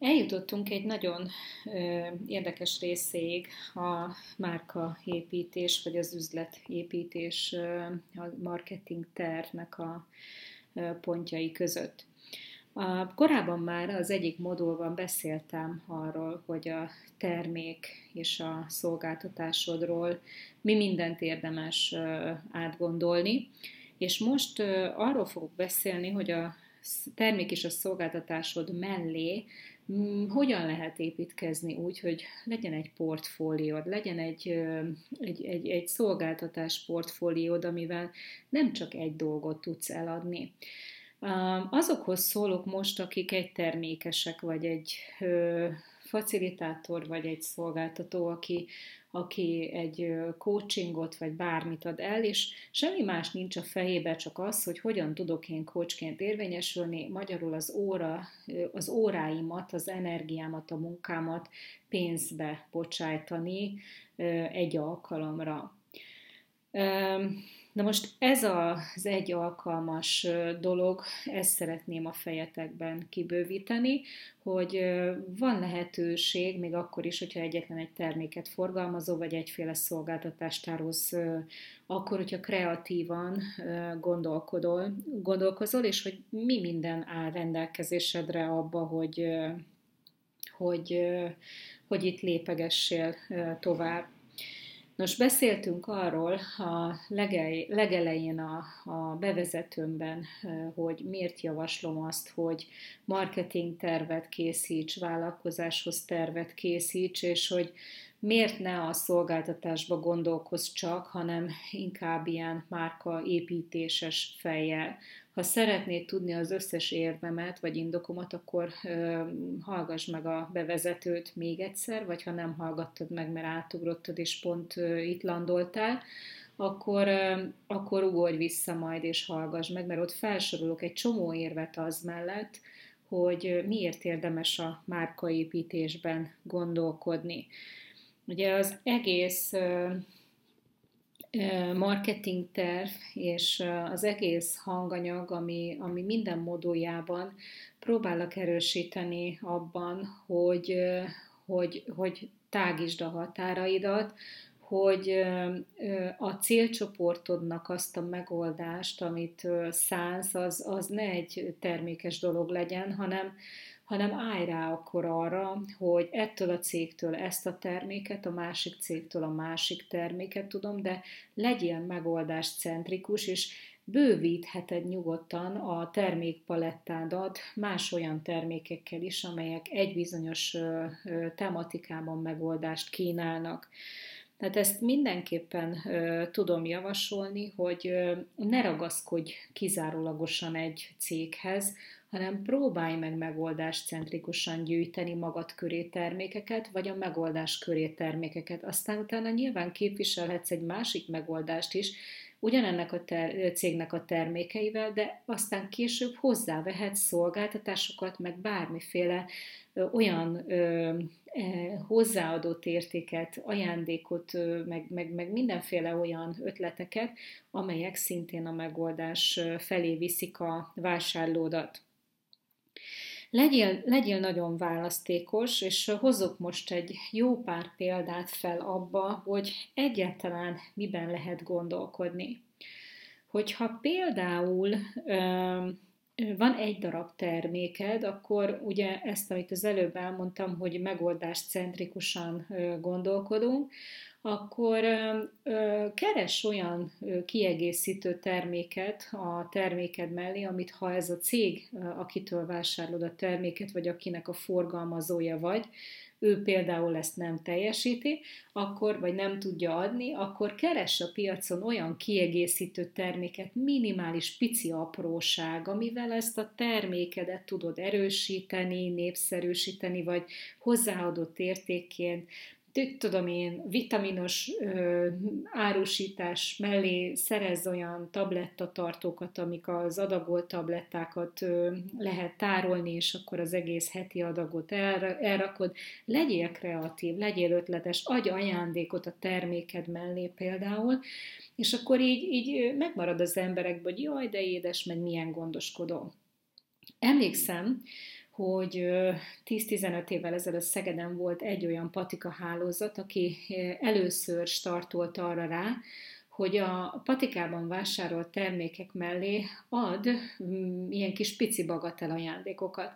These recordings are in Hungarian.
Eljutottunk egy nagyon ö, érdekes részéig a márkaépítés, vagy az üzletépítés, ö, a marketing tervnek a ö, pontjai között. A, korábban már az egyik modulban beszéltem arról, hogy a termék és a szolgáltatásodról mi mindent érdemes ö, átgondolni, és most ö, arról fogok beszélni, hogy a termék és a szolgáltatásod mellé hogyan lehet építkezni úgy, hogy legyen egy portfóliód, legyen egy, egy, egy, egy szolgáltatás portfóliód, amivel nem csak egy dolgot tudsz eladni. Azokhoz szólok most, akik egy termékesek, vagy egy facilitátor, vagy egy szolgáltató, aki aki egy coachingot vagy bármit ad el, és semmi más nincs a fejébe, csak az, hogy hogyan tudok én coachként érvényesülni, magyarul az óra, az óráimat, az energiámat, a munkámat pénzbe bocsájtani egy alkalomra. Na most ez az egy alkalmas dolog, ezt szeretném a fejetekben kibővíteni, hogy van lehetőség, még akkor is, hogyha egyetlen egy terméket forgalmazó, vagy egyféle szolgáltatást tárolsz, akkor, hogyha kreatívan gondolkodol, gondolkozol, és hogy mi minden áll rendelkezésedre abba, hogy, hogy, hogy itt lépegessél tovább. Nos, beszéltünk arról a legej, legelején a, a bevezetőmben, hogy miért javaslom azt, hogy marketing tervet készíts, vállalkozáshoz tervet készíts, és hogy miért ne a szolgáltatásba gondolkoz csak, hanem inkább ilyen márka építéses fejjel. Ha szeretnéd tudni az összes érvemet vagy indokomat, akkor ö, hallgass meg a bevezetőt még egyszer, vagy ha nem hallgattad meg, mert átugrottad és pont ö, itt landoltál, akkor, ö, akkor ugorj vissza majd és hallgass meg, mert ott felsorolok egy csomó érvet az mellett, hogy miért érdemes a márkaépítésben gondolkodni. Ugye az egész marketing terv és az egész hanganyag, ami, ami minden moduljában próbálok erősíteni abban, hogy, hogy, hogy tágítsd a határaidat, hogy a célcsoportodnak azt a megoldást, amit szánsz, az, az ne egy termékes dolog legyen, hanem, hanem állj rá akkor arra, hogy ettől a cégtől ezt a terméket, a másik cégtől a másik terméket tudom, de legyél megoldás centrikus, és bővítheted nyugodtan a termékpalettádat más olyan termékekkel is, amelyek egy bizonyos tematikában megoldást kínálnak. Tehát ezt mindenképpen ö, tudom javasolni, hogy ö, ne ragaszkodj kizárólagosan egy céghez, hanem próbálj meg megoldás centrikusan gyűjteni magad köré termékeket, vagy a megoldás köré termékeket. Aztán utána nyilván képviselhetsz egy másik megoldást is, ugyanennek a ter- cégnek a termékeivel, de aztán később hozzávehet szolgáltatásokat, meg bármiféle ö, olyan ö, e, hozzáadott értéket, ajándékot, meg, meg, meg mindenféle olyan ötleteket, amelyek szintén a megoldás felé viszik a vásárlódat. Legyél, legyél nagyon választékos, és hozok most egy jó pár példát fel abba, hogy egyáltalán miben lehet gondolkodni. Hogyha például van egy darab terméked, akkor ugye ezt, amit az előbb elmondtam, hogy megoldást centrikusan gondolkodunk, akkor keres olyan kiegészítő terméket a terméked mellé, amit ha ez a cég, akitől vásárolod a terméket, vagy akinek a forgalmazója vagy, ő például ezt nem teljesíti, akkor, vagy nem tudja adni, akkor keres a piacon olyan kiegészítő terméket, minimális pici apróság, amivel ezt a termékedet tudod erősíteni, népszerűsíteni, vagy hozzáadott értékként tudom én, vitaminos ö, árusítás mellé szerez olyan tablettatartókat, amik az adagolt tablettákat ö, lehet tárolni, és akkor az egész heti adagot el, elrakod. Legyél kreatív, legyél ötletes, adj ajándékot a terméked mellé például, és akkor így, így megmarad az emberekből, hogy jaj, de édes, meg milyen gondoskodó. Emlékszem, hogy 10-15 évvel ezelőtt Szegeden volt egy olyan patika hálózat, aki először startolt arra rá, hogy a patikában vásárolt termékek mellé ad ilyen kis pici bagatel ajándékokat.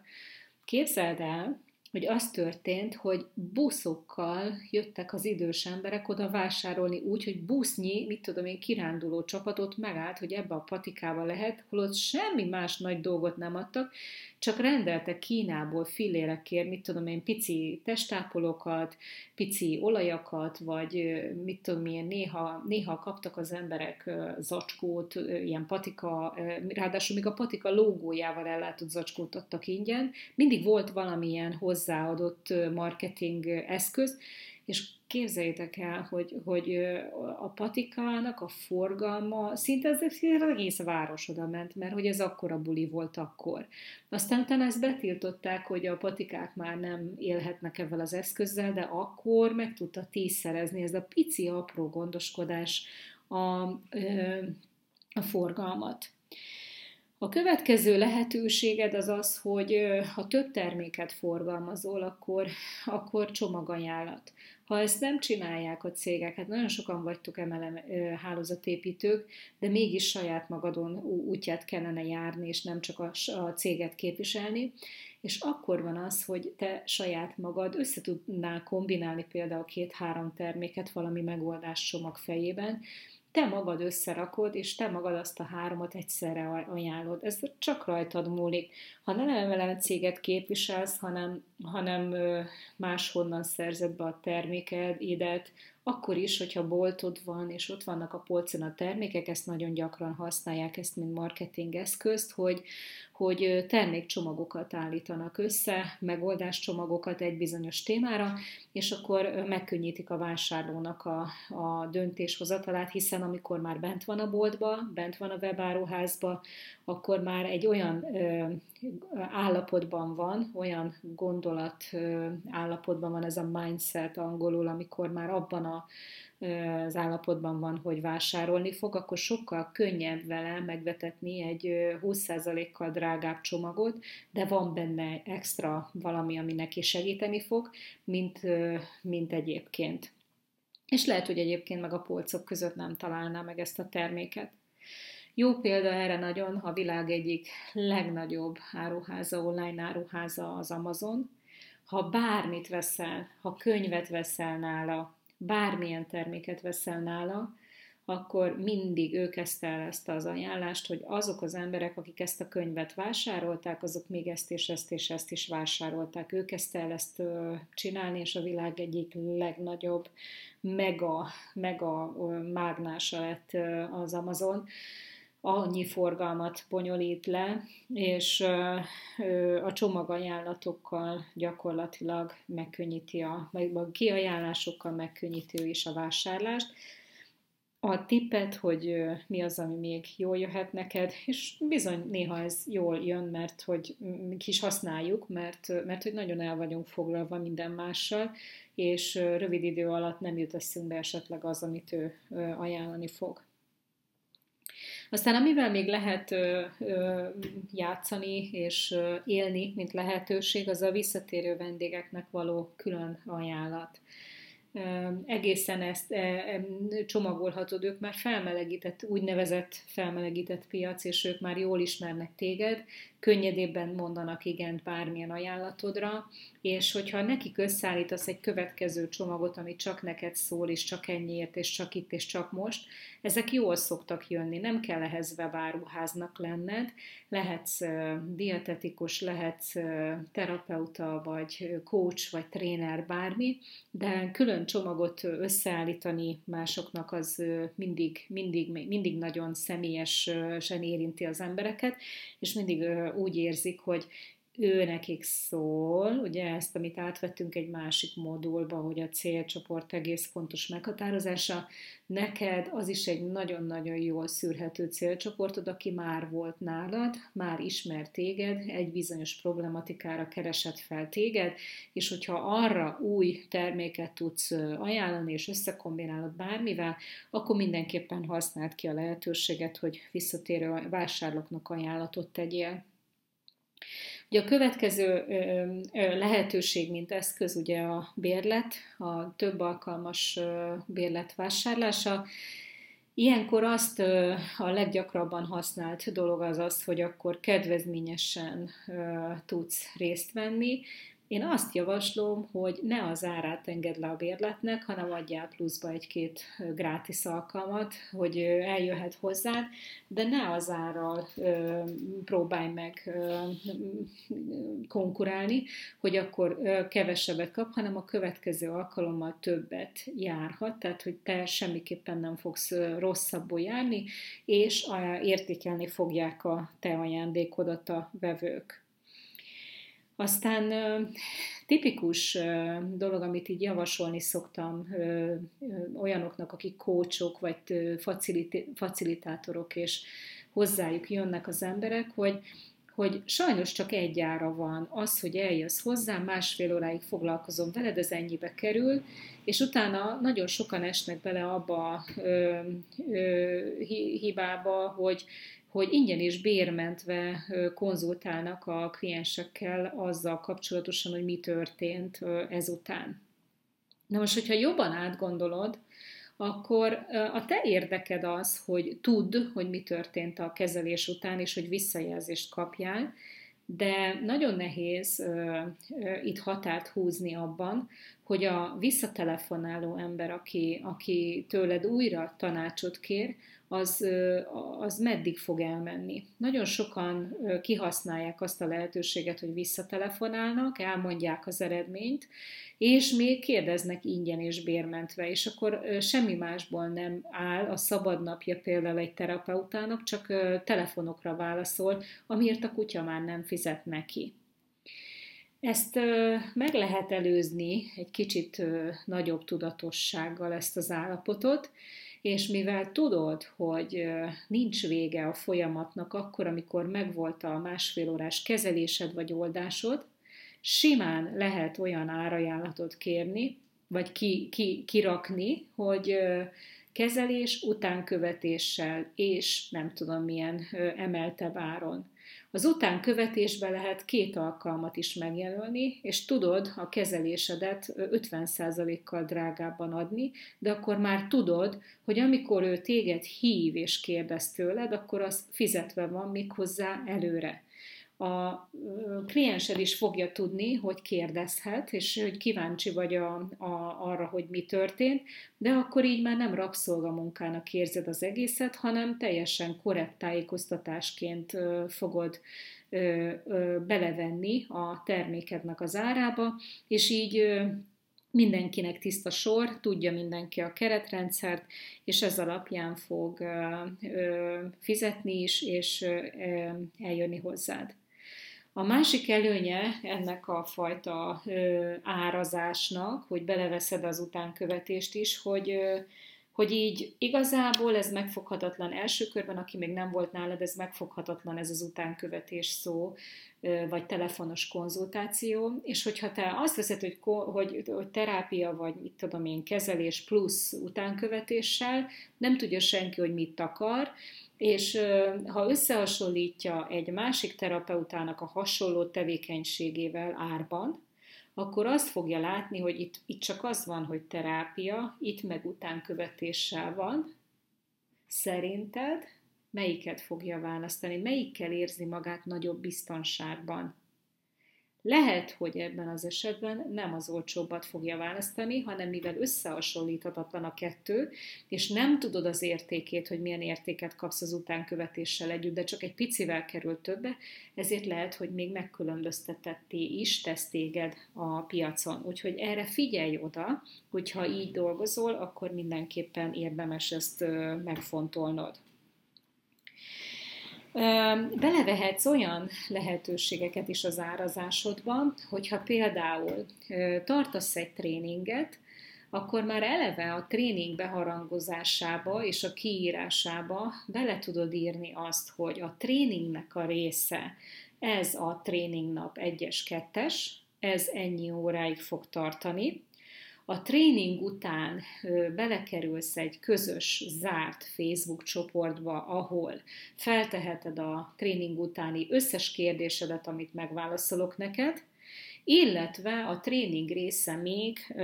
Képzeld el, hogy az történt, hogy buszokkal jöttek az idős emberek oda vásárolni úgy, hogy busznyi, mit tudom én, kiránduló csapatot megállt, hogy ebbe a patikába lehet, holott semmi más nagy dolgot nem adtak, csak rendeltek Kínából fillérekért, mit tudom én, pici testápolókat, pici olajakat, vagy mit tudom én, néha, néha kaptak az emberek zacskót, ilyen patika, ráadásul még a patika logójával ellátott zacskót adtak ingyen. Mindig volt valamilyen hozzáadott marketing eszköz, és képzeljétek el, hogy, hogy a patikának a forgalma szinte az, az egész város oda ment, mert hogy ez akkora buli volt akkor. Aztán utána ezt betiltották, hogy a patikák már nem élhetnek ebben az eszközzel, de akkor meg tudta tízszerezni ez a pici apró gondoskodás a, a forgalmat. A következő lehetőséged az az, hogy ha több terméket forgalmazol, akkor, akkor csomagajánlat. Ha ezt nem csinálják a cégek, hát nagyon sokan vagytok emelem hálózatépítők, de mégis saját magadon útját kellene járni, és nem csak a, a céget képviselni, és akkor van az, hogy te saját magad összetudnál kombinálni például két-három terméket valami megoldás csomag fejében, te magad összerakod, és te magad azt a háromot egyszerre ajánlod. Ez csak rajtad múlik. Ha nem emelem céget képviselsz, hanem, hanem máshonnan szerzed be a terméked, idet, akkor is, hogyha boltod van, és ott vannak a polcon a termékek, ezt nagyon gyakran használják, ezt mint marketing eszközt, hogy, hogy termékcsomagokat állítanak össze, megoldáscsomagokat egy bizonyos témára, és akkor megkönnyítik a vásárlónak a, a döntéshozatalát, hiszen amikor már bent van a boltba, bent van a webáruházba, akkor már egy olyan ö, állapotban van, olyan gondolat ö, állapotban van ez a mindset angolul, amikor már abban a az állapotban van, hogy vásárolni fog, akkor sokkal könnyebb vele megvetetni egy 20%-kal drágább csomagot, de van benne extra valami, ami neki segíteni fog, mint, mint egyébként. És lehet, hogy egyébként meg a polcok között nem találná meg ezt a terméket. Jó példa erre nagyon a világ egyik legnagyobb áruháza, online áruháza az Amazon. Ha bármit veszel, ha könyvet veszel nála, bármilyen terméket veszel nála, akkor mindig ő kezdte el ezt az ajánlást, hogy azok az emberek, akik ezt a könyvet vásárolták, azok még ezt és ezt és ezt is vásárolták. Ő kezdte el ezt csinálni, és a világ egyik legnagyobb mega, mega mágnása lett az Amazon annyi forgalmat bonyolít le, és a csomagajánlatokkal gyakorlatilag megkönnyíti a, vagy kiajánlásokkal megkönnyíti ő is a vásárlást. A tippet, hogy mi az, ami még jól jöhet neked, és bizony néha ez jól jön, mert hogy ki is használjuk, mert, mert hogy nagyon el vagyunk foglalva minden mással, és rövid idő alatt nem jut eszünkbe esetleg az, amit ő ajánlani fog. Aztán amivel még lehet ö, ö, játszani és ö, élni, mint lehetőség, az a visszatérő vendégeknek való külön ajánlat egészen ezt csomagolhatod, ők már felmelegített, úgynevezett felmelegített piac, és ők már jól ismernek téged, könnyedébben mondanak igent bármilyen ajánlatodra, és hogyha nekik összeállítasz egy következő csomagot, ami csak neked szól, és csak ennyiért, és csak itt, és csak most, ezek jól szoktak jönni, nem kell ehhez webáruháznak lenned, lehetsz dietetikus, lehetsz terapeuta, vagy coach, vagy tréner, bármi, de külön csomagot összeállítani másoknak az mindig, mindig, mindig nagyon személyesen érinti az embereket, és mindig úgy érzik, hogy ő nekik szól, ugye ezt, amit átvettünk egy másik modulba, hogy a célcsoport egész pontos meghatározása, neked az is egy nagyon-nagyon jól szűrhető célcsoportod, aki már volt nálad, már ismer téged, egy bizonyos problematikára keresett fel téged, és hogyha arra új terméket tudsz ajánlani, és összekombinálod bármivel, akkor mindenképpen használd ki a lehetőséget, hogy visszatérő vásárlóknak ajánlatot tegyél. Ugye a következő lehetőség, mint eszköz, ugye a bérlet, a több alkalmas bérlet vásárlása. Ilyenkor azt a leggyakrabban használt dolog az az, hogy akkor kedvezményesen tudsz részt venni, én azt javaslom, hogy ne az árát engedd le a bérletnek, hanem adjál pluszba egy-két grátis alkalmat, hogy eljöhet hozzád, de ne az árral próbálj meg konkurálni, hogy akkor kevesebbet kap, hanem a következő alkalommal többet járhat, tehát hogy te semmiképpen nem fogsz rosszabbul járni, és értékelni fogják a te ajándékodat a vevők. Aztán tipikus dolog, amit így javasolni szoktam olyanoknak, akik kócsok vagy facilitátorok, és hozzájuk jönnek az emberek, hogy hogy sajnos csak egy ára van. Az, hogy eljössz hozzám, másfél óráig foglalkozom veled, ez ennyibe kerül, és utána nagyon sokan esnek bele abba a hibába, hogy hogy ingyen és bérmentve konzultálnak a kliensekkel azzal kapcsolatosan, hogy mi történt ezután. Na most, hogyha jobban átgondolod, akkor a te érdeked az, hogy tudd, hogy mi történt a kezelés után, és hogy visszajelzést kapjál, de nagyon nehéz uh, uh, itt határt húzni abban, hogy a visszatelefonáló ember, aki, aki tőled újra tanácsot kér, az, az meddig fog elmenni. Nagyon sokan kihasználják azt a lehetőséget, hogy visszatelefonálnak, elmondják az eredményt, és még kérdeznek ingyen és bérmentve, és akkor semmi másból nem áll a szabad napja például egy terapeutának, csak telefonokra válaszol, amiért a kutya már nem fizet neki. Ezt meg lehet előzni egy kicsit nagyobb tudatossággal ezt az állapotot, és mivel tudod, hogy nincs vége a folyamatnak akkor, amikor megvolt a másfél órás kezelésed vagy oldásod, simán lehet olyan árajánlatot kérni, vagy ki, ki, kirakni, hogy kezelés utánkövetéssel és nem tudom milyen emeltebb áron. Az utánkövetésbe lehet két alkalmat is megjelölni, és tudod a kezelésedet 50%-kal drágábban adni, de akkor már tudod, hogy amikor ő téged hív és kérdez tőled, akkor az fizetve van még hozzá előre a kliensed is fogja tudni, hogy kérdezhet, és hogy kíváncsi vagy a, a, arra, hogy mi történt, de akkor így már nem rabszolgamunkának érzed az egészet, hanem teljesen korrekt tájékoztatásként fogod belevenni a termékednek az árába, és így mindenkinek tiszta sor, tudja mindenki a keretrendszert, és ez alapján fog fizetni is, és eljönni hozzád. A másik előnye ennek a fajta ö, árazásnak, hogy beleveszed az utánkövetést is, hogy, ö, hogy így igazából ez megfoghatatlan első körben, aki még nem volt nálad, ez megfoghatatlan ez az utánkövetés szó, vagy telefonos konzultáció, és hogyha te azt veszed, hogy, hogy, hogy terápia, vagy mit tudom én, kezelés plusz utánkövetéssel, nem tudja senki, hogy mit akar, és ha összehasonlítja egy másik terapeutának a hasonló tevékenységével árban, akkor azt fogja látni, hogy itt, itt csak az van, hogy terápia, itt meg utánkövetéssel van. Szerinted melyiket fogja választani, melyikkel érzi magát nagyobb biztonságban? Lehet, hogy ebben az esetben nem az olcsóbbat fogja választani, hanem mivel összehasonlíthatatlan a kettő, és nem tudod az értékét, hogy milyen értéket kapsz az utánkövetéssel együtt, de csak egy picivel kerül többe, ezért lehet, hogy még megkülönböztetetté is tesz téged a piacon. Úgyhogy erre figyelj oda, hogyha így dolgozol, akkor mindenképpen érdemes ezt megfontolnod. Belevehetsz olyan lehetőségeket is az árazásodba, hogyha például tartasz egy tréninget, akkor már eleve a tréning beharangozásába és a kiírásába bele tudod írni azt, hogy a tréningnek a része, ez a tréningnap 1-es, 2-es, ez ennyi óráig fog tartani, a tréning után belekerülsz egy közös, zárt Facebook csoportba, ahol felteheted a tréning utáni összes kérdésedet, amit megválaszolok neked, illetve a tréning része még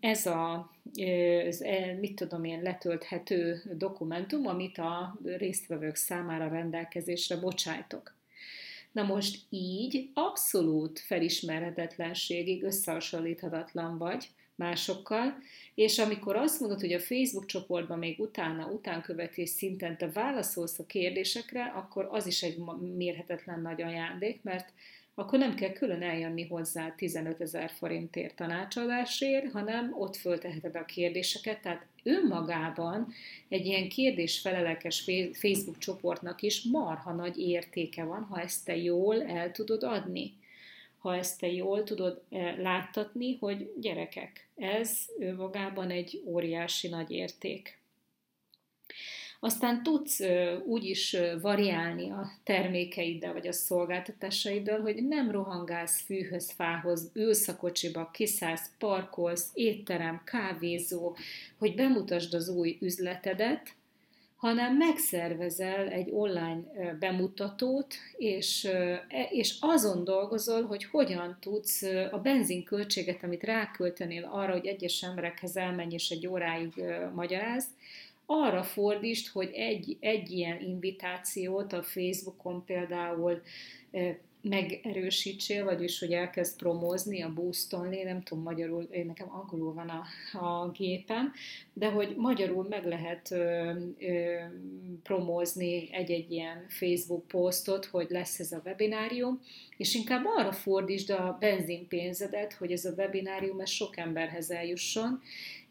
ez a, ez, e, mit tudom én, letölthető dokumentum, amit a résztvevők számára rendelkezésre bocsájtok. Na most így abszolút felismerhetetlenségig összehasonlíthatatlan vagy másokkal, és amikor azt mondod, hogy a Facebook csoportban még utána, utánkövetés szinten te válaszolsz a kérdésekre, akkor az is egy mérhetetlen nagy ajándék, mert akkor nem kell külön eljönni hozzá 15 ezer forintért tanácsadásért, hanem ott fölteheted a kérdéseket, tehát önmagában egy ilyen kérdés-felelekes Facebook csoportnak is marha nagy értéke van, ha ezt te jól el tudod adni. Ha ezt te jól tudod eh, láttatni, hogy gyerekek, ez önmagában egy óriási nagy érték. Aztán tudsz úgy is variálni a termékeiddel vagy a szolgáltatásaiddal, hogy nem rohangálsz fűhöz, fához, ülsz a kocsiba, kiszállsz, parkolsz, étterem, kávézó, hogy bemutasd az új üzletedet, hanem megszervezel egy online bemutatót, és, e, és azon dolgozol, hogy hogyan tudsz a benzinköltséget, amit ráköltenél arra, hogy egyes emberekhez elmenj és egy óráig magyaráz, arra fordítsd, hogy egy, egy ilyen invitációt a Facebookon például megerősítsél, vagyis hogy elkezd promózni, a boostolni, nem tudom magyarul, én nekem angolul van a, a gépem, de hogy magyarul meg lehet ö, ö, promózni egy-egy ilyen Facebook posztot, hogy lesz ez a webinárium, és inkább arra fordítsd a benzinpénzedet, hogy ez a webinárium ez sok emberhez eljusson,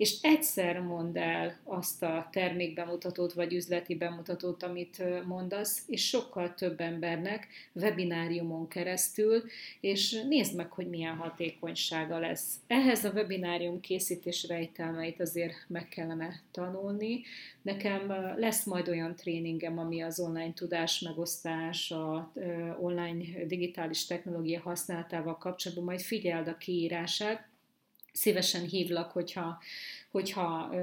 és egyszer mondd el azt a termékbemutatót vagy üzleti bemutatót, amit mondasz, és sokkal több embernek webináriumon keresztül, és nézd meg, hogy milyen hatékonysága lesz. Ehhez a webinárium készítés rejtelmeit azért meg kellene tanulni. Nekem lesz majd olyan tréningem, ami az online tudás megosztás, a online digitális technológia használatával kapcsolatban, majd figyeld a kiírását, szívesen hívlak, hogyha, hogyha ö,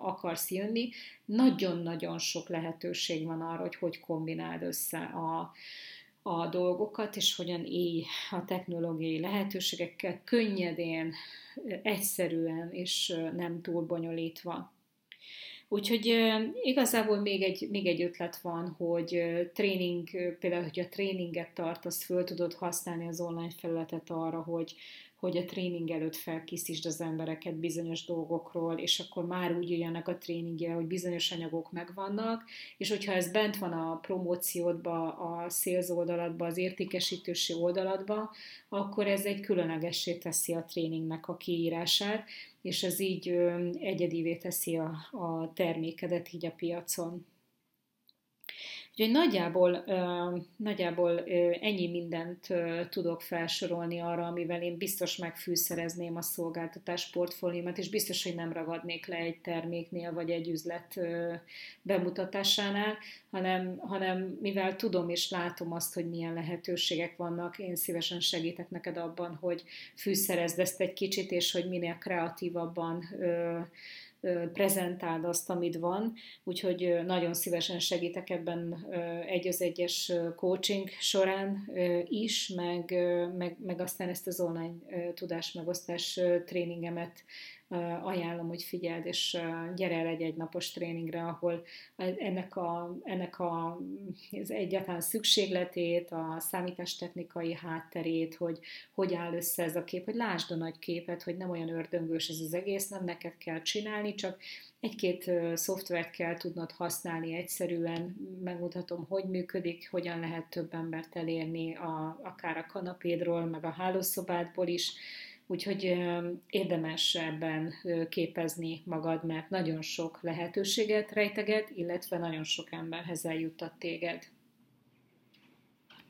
akarsz jönni. Nagyon-nagyon sok lehetőség van arra, hogy hogy kombináld össze a, a dolgokat, és hogyan élj a technológiai lehetőségekkel könnyedén, egyszerűen, és nem túl bonyolítva. Úgyhogy igazából még egy, még egy ötlet van, hogy tréning, például, hogy a tréninget tartasz, föl tudod használni az online felületet arra, hogy, hogy a tréning előtt felkészítsd az embereket bizonyos dolgokról, és akkor már úgy jöjjenek a tréningje, hogy bizonyos anyagok megvannak, és hogyha ez bent van a promóciódba, a sales oldaladba, az értékesítősi oldaladba, akkor ez egy különlegessé teszi a tréningnek a kiírását, és ez így egyedivé teszi a, a termékedet így a piacon. Úgyhogy nagyjából, nagyjából ennyi mindent tudok felsorolni arra, amivel én biztos megfűszerezném a szolgáltatás portfóliómat, és biztos, hogy nem ragadnék le egy terméknél, vagy egy üzlet bemutatásánál, hanem, hanem mivel tudom és látom azt, hogy milyen lehetőségek vannak, én szívesen segítek neked abban, hogy fűszerezd ezt egy kicsit, és hogy minél kreatívabban prezentáld azt, amit van, úgyhogy nagyon szívesen segítek ebben egy az egyes coaching során is, meg, meg, meg aztán ezt az online tudásmegosztás tréningemet ajánlom, hogy figyeld, és gyere el egy egynapos tréningre, ahol ennek, a, ennek a, az egyáltalán szükségletét, a számítástechnikai hátterét, hogy hogy áll össze ez a kép, hogy lásd a nagy képet, hogy nem olyan ördöngős ez az egész, nem neked kell csinálni, csak egy-két szoftvert kell tudnod használni egyszerűen, megmutatom, hogy működik, hogyan lehet több embert elérni, a, akár a kanapédról, meg a hálószobádból is, Úgyhogy érdemes ebben képezni magad, mert nagyon sok lehetőséget rejteget, illetve nagyon sok emberhez eljuttat téged.